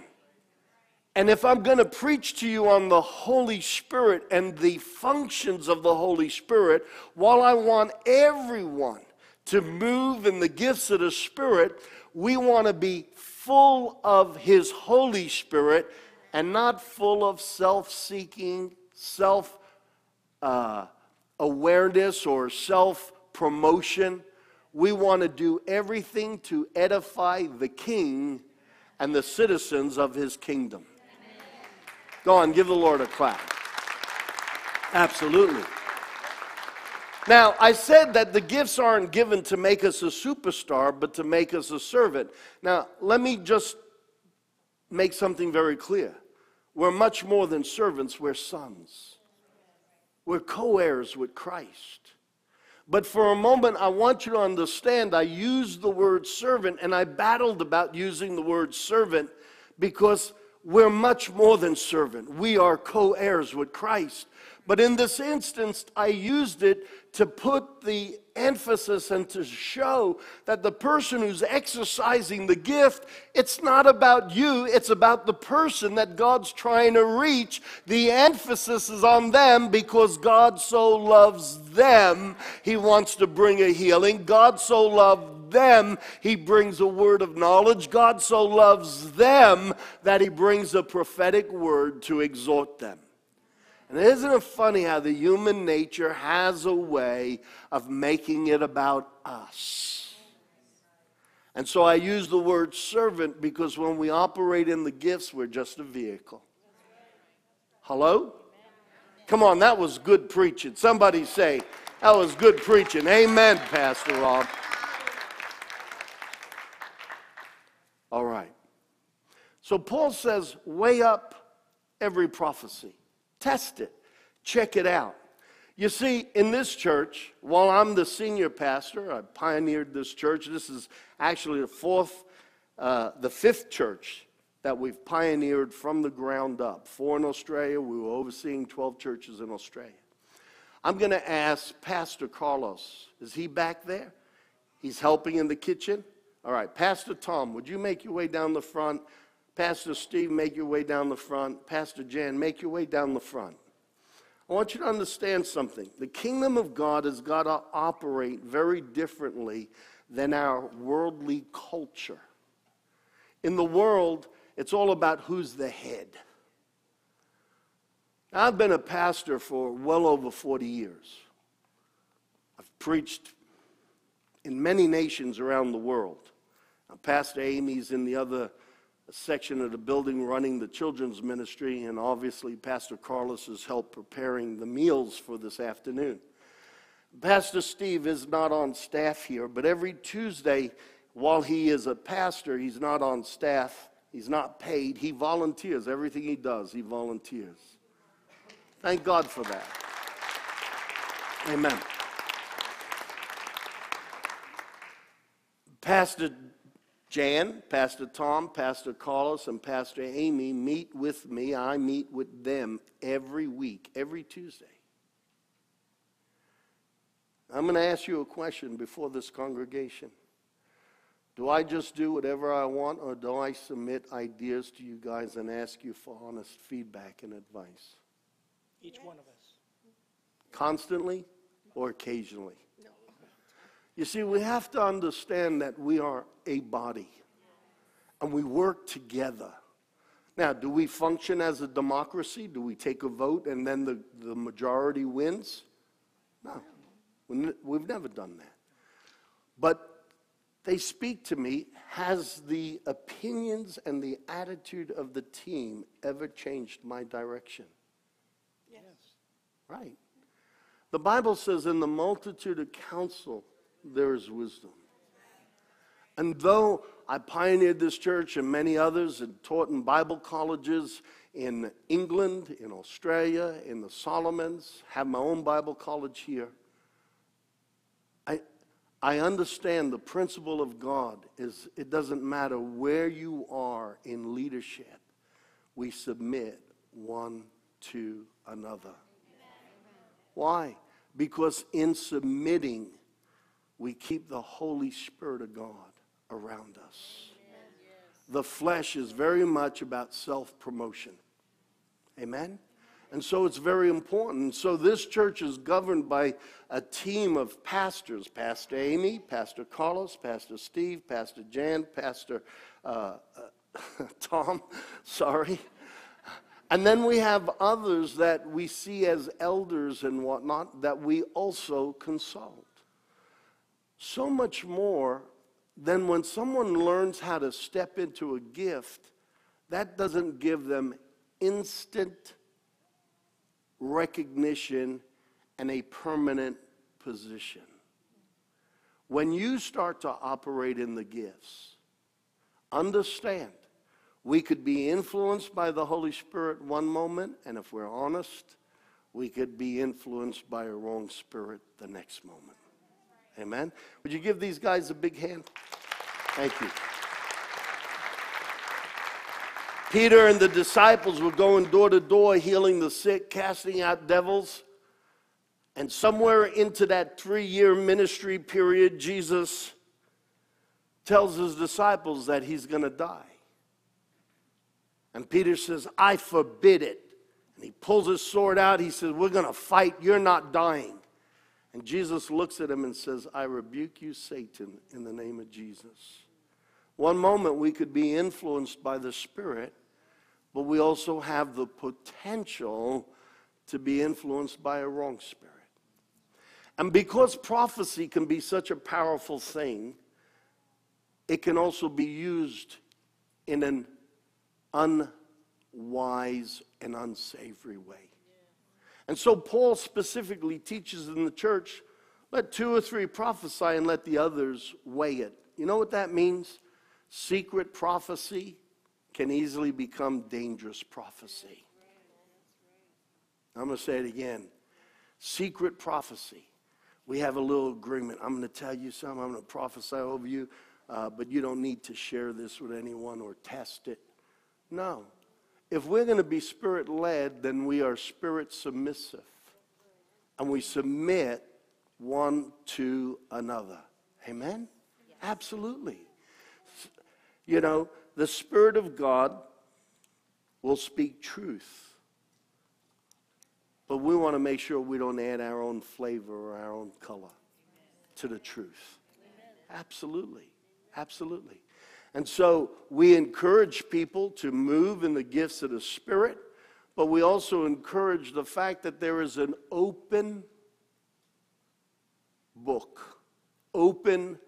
And if I'm going to preach to you on the Holy Spirit and the functions of the Holy Spirit, while I want everyone to move in the gifts of the Spirit, we want to be full of His Holy Spirit and not full of self seeking, self uh, awareness, or self promotion. We want to do everything to edify the King and the citizens of His kingdom. Go on, give the Lord a clap. Absolutely. Now, I said that the gifts aren't given to make us a superstar, but to make us a servant. Now, let me just make something very clear. We're much more than servants, we're sons. We're co heirs with Christ. But for a moment, I want you to understand I used the word servant and I battled about using the word servant because we're much more than servant. We are co heirs with Christ. But in this instance, I used it to put the emphasis and to show that the person who's exercising the gift, it's not about you, it's about the person that God's trying to reach. The emphasis is on them because God so loves them, He wants to bring a healing. God so loved them, He brings a word of knowledge. God so loves them that He brings a prophetic word to exhort them. And isn't it funny how the human nature has a way of making it about us? And so I use the word servant because when we operate in the gifts, we're just a vehicle. Hello? Come on, that was good preaching. Somebody say, that was good preaching. Amen, Pastor Rob. All right. So Paul says, weigh up every prophecy. Test it, check it out. You see, in this church, while I'm the senior pastor, I pioneered this church. This is actually the fourth, uh, the fifth church that we've pioneered from the ground up. Four in Australia, we were overseeing 12 churches in Australia. I'm going to ask Pastor Carlos, is he back there? He's helping in the kitchen? All right, Pastor Tom, would you make your way down the front? Pastor Steve, make your way down the front. Pastor Jan, make your way down the front. I want you to understand something. The kingdom of God has got to operate very differently than our worldly culture. In the world, it's all about who's the head. I've been a pastor for well over 40 years. I've preached in many nations around the world. Now, Pastor Amy's in the other a section of the building running the children's ministry, and obviously Pastor Carlos has helped preparing the meals for this afternoon. Pastor Steve is not on staff here, but every Tuesday, while he is a pastor, he's not on staff, he's not paid, he volunteers. Everything he does, he volunteers. Thank God for that. Amen. Pastor Jan, Pastor Tom, Pastor Carlos, and Pastor Amy meet with me. I meet with them every week, every Tuesday. I'm going to ask you a question before this congregation. Do I just do whatever I want, or do I submit ideas to you guys and ask you for honest feedback and advice? Each one of us. Constantly or occasionally? You see, we have to understand that we are a body and we work together. Now, do we function as a democracy? Do we take a vote and then the, the majority wins? No. We've never done that. But they speak to me has the opinions and the attitude of the team ever changed my direction? Yes. Right. The Bible says, in the multitude of counsel, there is wisdom. And though I pioneered this church and many others and taught in Bible colleges in England, in Australia, in the Solomons, have my own Bible college here, I, I understand the principle of God is it doesn't matter where you are in leadership, we submit one to another. Why? Because in submitting, we keep the Holy Spirit of God around us. The flesh is very much about self promotion. Amen? And so it's very important. So this church is governed by a team of pastors Pastor Amy, Pastor Carlos, Pastor Steve, Pastor Jan, Pastor uh, uh, Tom, sorry. And then we have others that we see as elders and whatnot that we also consult. So much more than when someone learns how to step into a gift, that doesn't give them instant recognition and a permanent position. When you start to operate in the gifts, understand we could be influenced by the Holy Spirit one moment, and if we're honest, we could be influenced by a wrong spirit the next moment. Amen. Would you give these guys a big hand? Thank you. Peter and the disciples were going door to door, healing the sick, casting out devils. And somewhere into that three year ministry period, Jesus tells his disciples that he's going to die. And Peter says, I forbid it. And he pulls his sword out. He says, We're going to fight. You're not dying. And Jesus looks at him and says, I rebuke you, Satan, in the name of Jesus. One moment we could be influenced by the Spirit, but we also have the potential to be influenced by a wrong spirit. And because prophecy can be such a powerful thing, it can also be used in an unwise and unsavory way. And so Paul specifically teaches in the church let two or three prophesy and let the others weigh it. You know what that means? Secret prophecy can easily become dangerous prophecy. I'm going to say it again. Secret prophecy. We have a little agreement. I'm going to tell you something. I'm going to prophesy over you, uh, but you don't need to share this with anyone or test it. No. If we're going to be spirit led, then we are spirit submissive. And we submit one to another. Amen? Absolutely. You know, the Spirit of God will speak truth. But we want to make sure we don't add our own flavor or our own color to the truth. Absolutely. Absolutely. And so we encourage people to move in the gifts of the Spirit, but we also encourage the fact that there is an open book, open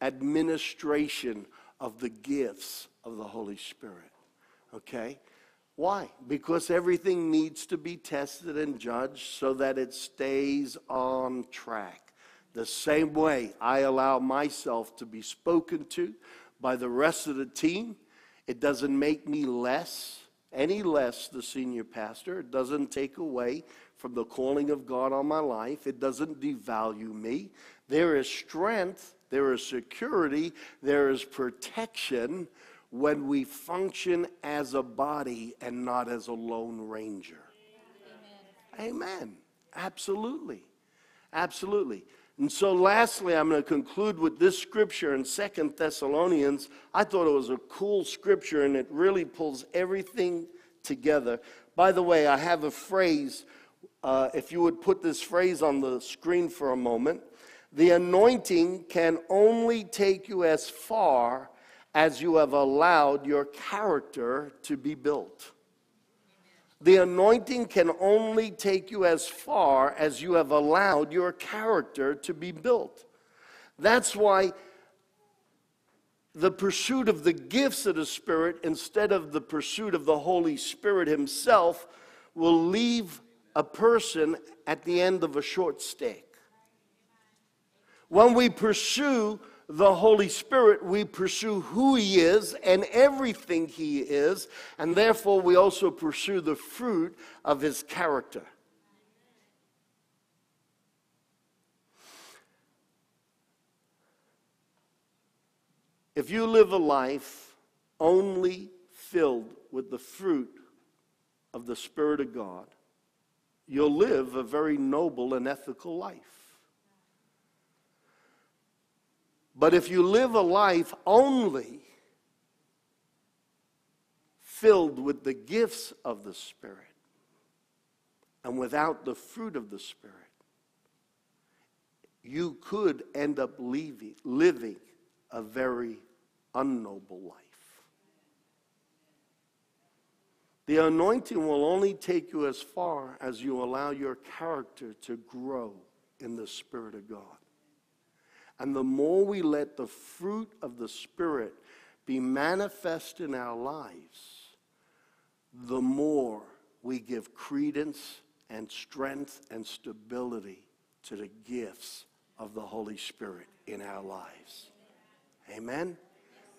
administration of the gifts of the Holy Spirit. Okay? Why? Because everything needs to be tested and judged so that it stays on track. The same way I allow myself to be spoken to by the rest of the team, it doesn't make me less, any less, the senior pastor. It doesn't take away from the calling of God on my life. It doesn't devalue me. There is strength there is security, there is protection when we function as a body and not as a lone ranger. Amen. Amen. Absolutely. Absolutely. And so, lastly, I'm going to conclude with this scripture in Second Thessalonians. I thought it was a cool scripture and it really pulls everything together. By the way, I have a phrase. Uh, if you would put this phrase on the screen for a moment, the anointing can only take you as far as you have allowed your character to be built. The anointing can only take you as far as you have allowed your character to be built. That's why the pursuit of the gifts of the Spirit instead of the pursuit of the Holy Spirit Himself will leave a person at the end of a short stick. When we pursue the Holy Spirit, we pursue who He is and everything He is, and therefore we also pursue the fruit of His character. If you live a life only filled with the fruit of the Spirit of God, you'll live a very noble and ethical life. But if you live a life only filled with the gifts of the Spirit and without the fruit of the Spirit, you could end up leaving, living a very unknoble life. The anointing will only take you as far as you allow your character to grow in the Spirit of God. And the more we let the fruit of the Spirit be manifest in our lives, the more we give credence and strength and stability to the gifts of the Holy Spirit in our lives. Amen?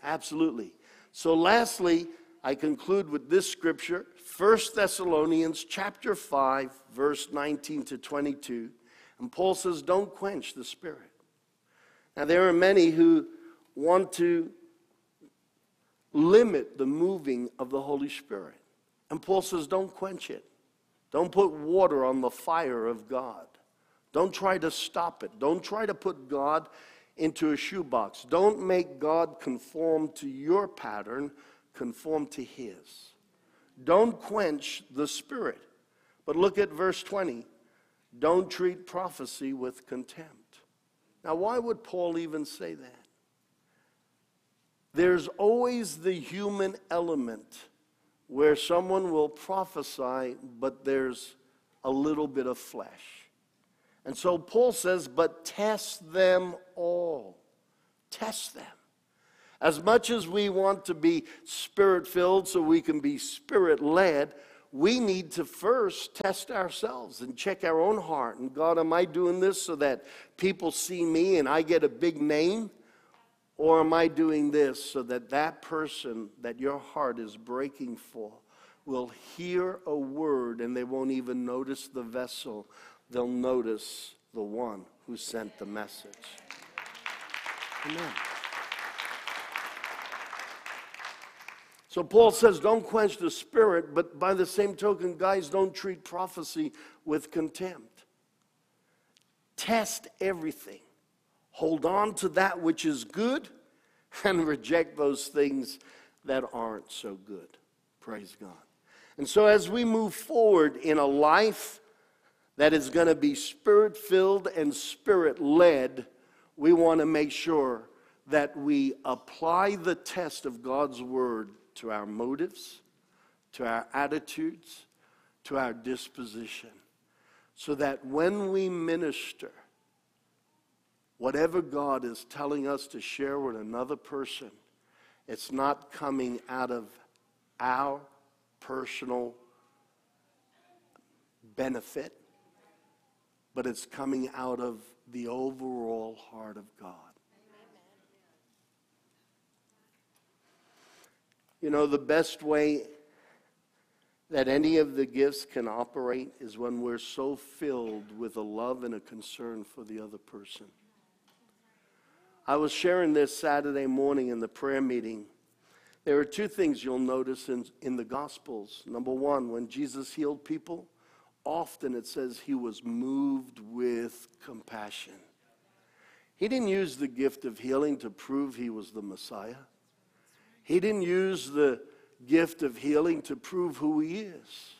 Absolutely. So lastly, I conclude with this scripture, 1 Thessalonians chapter 5 verse 19 to 22. And Paul says, "Don't quench the spirit." Now, there are many who want to limit the moving of the Holy Spirit. And Paul says, don't quench it. Don't put water on the fire of God. Don't try to stop it. Don't try to put God into a shoebox. Don't make God conform to your pattern, conform to His. Don't quench the Spirit. But look at verse 20. Don't treat prophecy with contempt. Now, why would Paul even say that? There's always the human element where someone will prophesy, but there's a little bit of flesh. And so Paul says, but test them all. Test them. As much as we want to be spirit filled so we can be spirit led, we need to first test ourselves and check our own heart. And God, am I doing this so that people see me and I get a big name? Or am I doing this so that that person that your heart is breaking for will hear a word and they won't even notice the vessel? They'll notice the one who sent the message. Amen. So Paul says, don't quench the spirit, but by the same token, guys, don't treat prophecy with contempt. Test everything. Hold on to that which is good and reject those things that aren't so good. Praise God. And so, as we move forward in a life that is going to be spirit filled and spirit led, we want to make sure that we apply the test of God's word to our motives, to our attitudes, to our disposition, so that when we minister, whatever God is telling us to share with another person, it's not coming out of our personal benefit, but it's coming out of the overall heart of God. You know, the best way that any of the gifts can operate is when we're so filled with a love and a concern for the other person. I was sharing this Saturday morning in the prayer meeting. There are two things you'll notice in, in the Gospels. Number one, when Jesus healed people, often it says he was moved with compassion. He didn't use the gift of healing to prove he was the Messiah. He didn't use the gift of healing to prove who he is.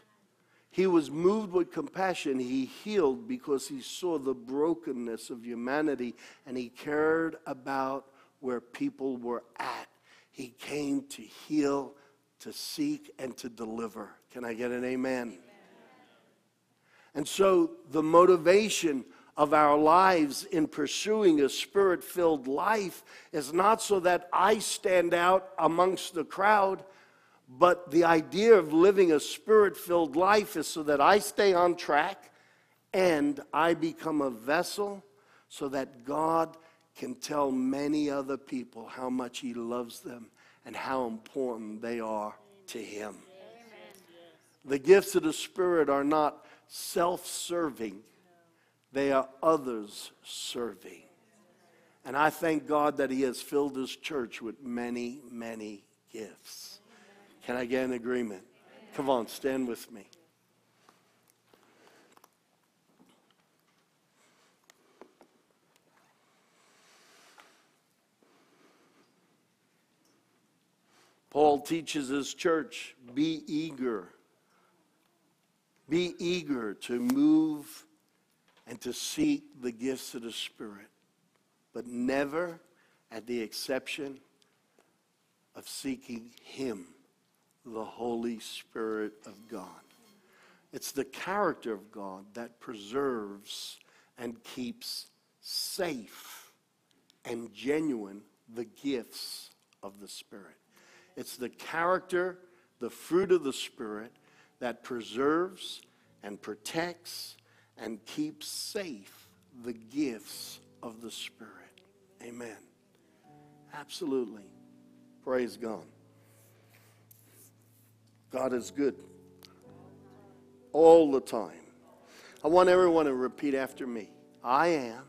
He was moved with compassion. He healed because he saw the brokenness of humanity and he cared about where people were at. He came to heal, to seek, and to deliver. Can I get an amen? amen. And so the motivation of our lives in pursuing a spirit filled life is not so that I stand out amongst the crowd, but the idea of living a spirit filled life is so that I stay on track and I become a vessel so that God can tell many other people how much He loves them and how important they are to Him. The gifts of the Spirit are not self serving, they are others serving. And I thank God that He has filled His church with many, many gifts. Can I get an agreement? Come on, stand with me. Paul teaches his church be eager. Be eager to move and to seek the gifts of the Spirit, but never at the exception of seeking Him the Holy Spirit of God. It's the character of God that preserves and keeps safe and genuine the gifts of the Spirit. It's the character, the fruit of the Spirit, that preserves and protects and keep safe the gifts of the Spirit. Amen. Absolutely. Praise God. God is good all the time. I want everyone to repeat after me I am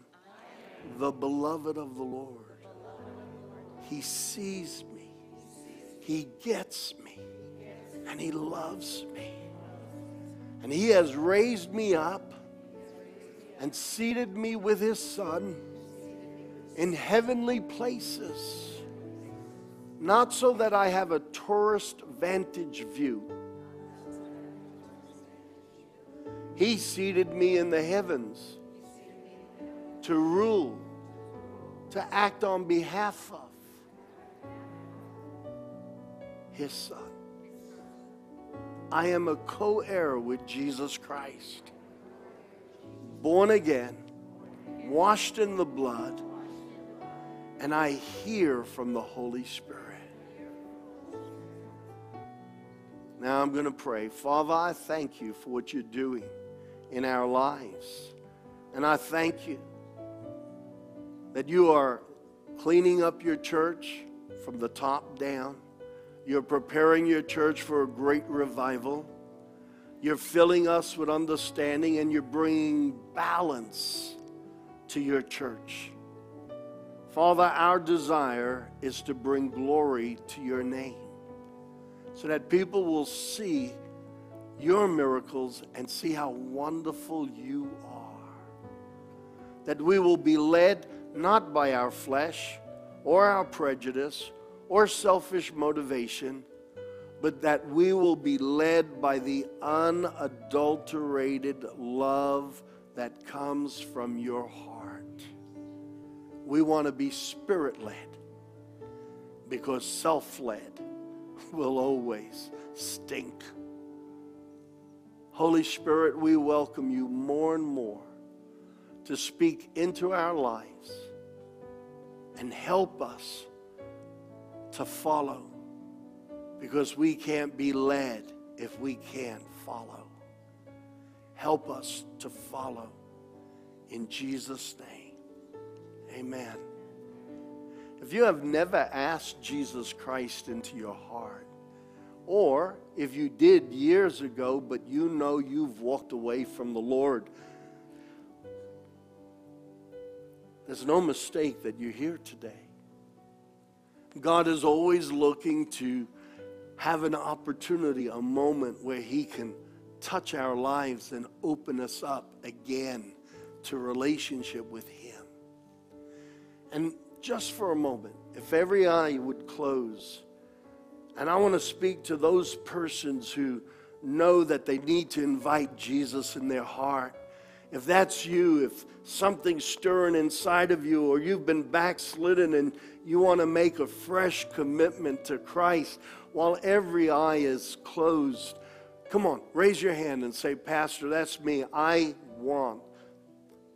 the beloved of the Lord. He sees me, He gets me, and He loves me. And He has raised me up and seated me with His Son in heavenly places not so that I have a tourist vantage view. He seated me in the heavens to rule, to act on behalf of His Son. I am a co heir with Jesus Christ, born again, washed in the blood, and I hear from the Holy Spirit. Now I'm going to pray. Father, I thank you for what you're doing in our lives. And I thank you that you are cleaning up your church from the top down. You're preparing your church for a great revival. You're filling us with understanding and you're bringing balance to your church. Father, our desire is to bring glory to your name so that people will see your miracles and see how wonderful you are. That we will be led not by our flesh or our prejudice or selfish motivation, but that we will be led by the unadulterated love that comes from your heart. We want to be spirit led because self led will always stink. Holy Spirit, we welcome you more and more to speak into our lives and help us to follow because we can't be led if we can't follow. Help us to follow in Jesus' name. Amen. If you have never asked Jesus Christ into your heart, or if you did years ago, but you know you've walked away from the Lord, There's no mistake that you're here today. God is always looking to have an opportunity, a moment where He can touch our lives and open us up again to relationship with Him. And just for a moment, if every eye would close, and I want to speak to those persons who know that they need to invite Jesus in their heart. If that's you, if something's stirring inside of you, or you've been backslidden and you want to make a fresh commitment to Christ while every eye is closed, come on, raise your hand and say, Pastor, that's me. I want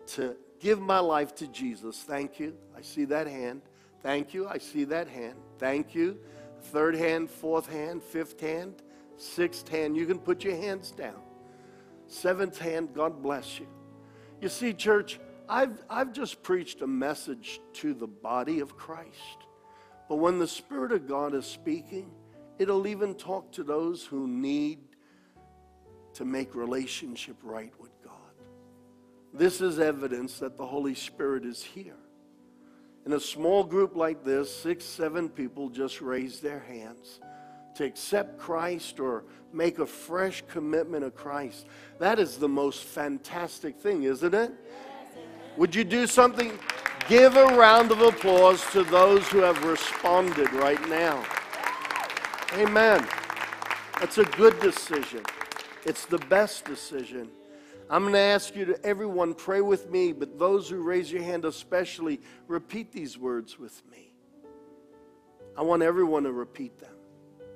to give my life to Jesus. Thank you. I see that hand. Thank you. I see that hand. Thank you. Third hand, fourth hand, fifth hand, sixth hand. You can put your hands down. Seventh hand, God bless you. You see, church, I've, I've just preached a message to the body of Christ. But when the Spirit of God is speaking, it'll even talk to those who need to make relationship right with God. This is evidence that the Holy Spirit is here. In a small group like this, six, seven people just raise their hands to accept Christ or make a fresh commitment of Christ. That is the most fantastic thing, isn't it? Would you do something? Give a round of applause to those who have responded right now. Amen. That's a good decision. It's the best decision. I'm going to ask you to, everyone, pray with me, but those who raise your hand especially, repeat these words with me. I want everyone to repeat them.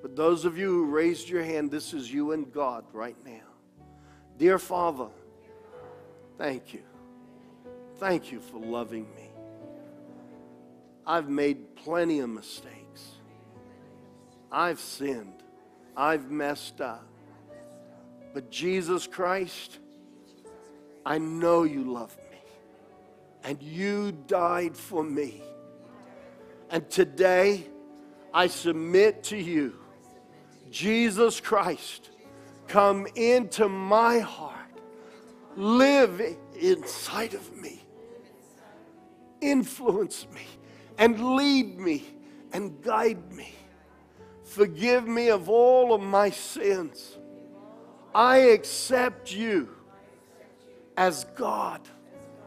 But those of you who raised your hand, this is you and God right now. Dear Father, thank you. Thank you for loving me. I've made plenty of mistakes. I've sinned. I've messed up. But Jesus Christ, I know you love me. And you died for me. And today, I submit to you Jesus Christ, come into my heart, live inside of me, influence me, and lead me and guide me. Forgive me of all of my sins. I accept you as God.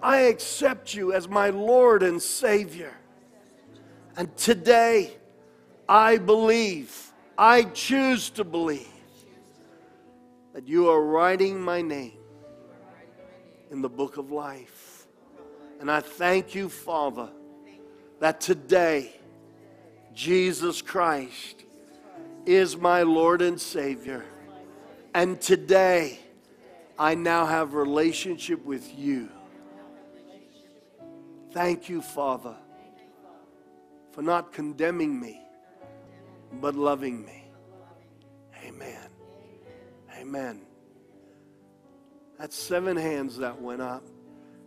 I accept you as my Lord and Savior. And today, I believe I choose to believe that you are writing my name in the book of life. And I thank you, Father, that today Jesus Christ is my Lord and Savior. And today I now have relationship with you. Thank you, Father, for not condemning me but loving me. Amen. Amen. That's seven hands that went up.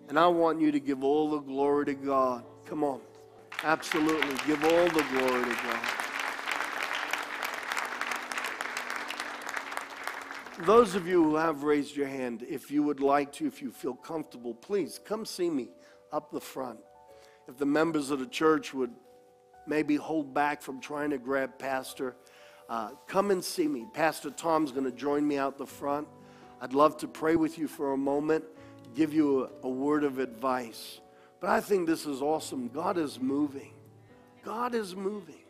And I want you to give all the glory to God. Come on. Absolutely. Give all the glory to God. Those of you who have raised your hand, if you would like to, if you feel comfortable, please come see me up the front. If the members of the church would maybe hold back from trying to grab Pastor, uh, come and see me. Pastor Tom's going to join me out the front. I'd love to pray with you for a moment, give you a, a word of advice. But I think this is awesome. God is moving. God is moving.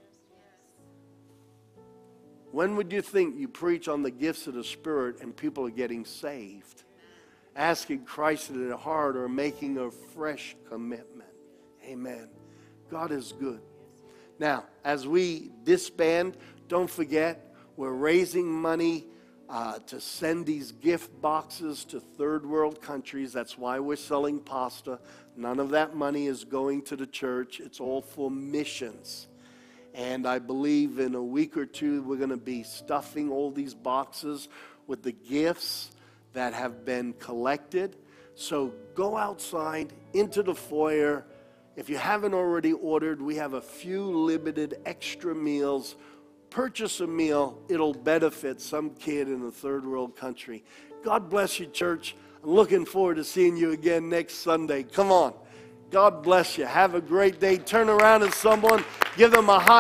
When would you think you preach on the gifts of the Spirit and people are getting saved? Asking Christ in their heart or making a fresh commitment. Amen. God is good. Now, as we disband, don't forget, we're raising money uh, to send these gift boxes to third world countries. That's why we're selling pasta. None of that money is going to the church, it's all for missions. And I believe in a week or two, we're going to be stuffing all these boxes with the gifts that have been collected. So go outside into the foyer if you haven't already ordered, we have a few limited extra meals. Purchase a meal, it'll benefit some kid in a third world country. God bless you, church. I'm looking forward to seeing you again next Sunday. Come on. God bless you. Have a great day. Turn around to someone, give them a high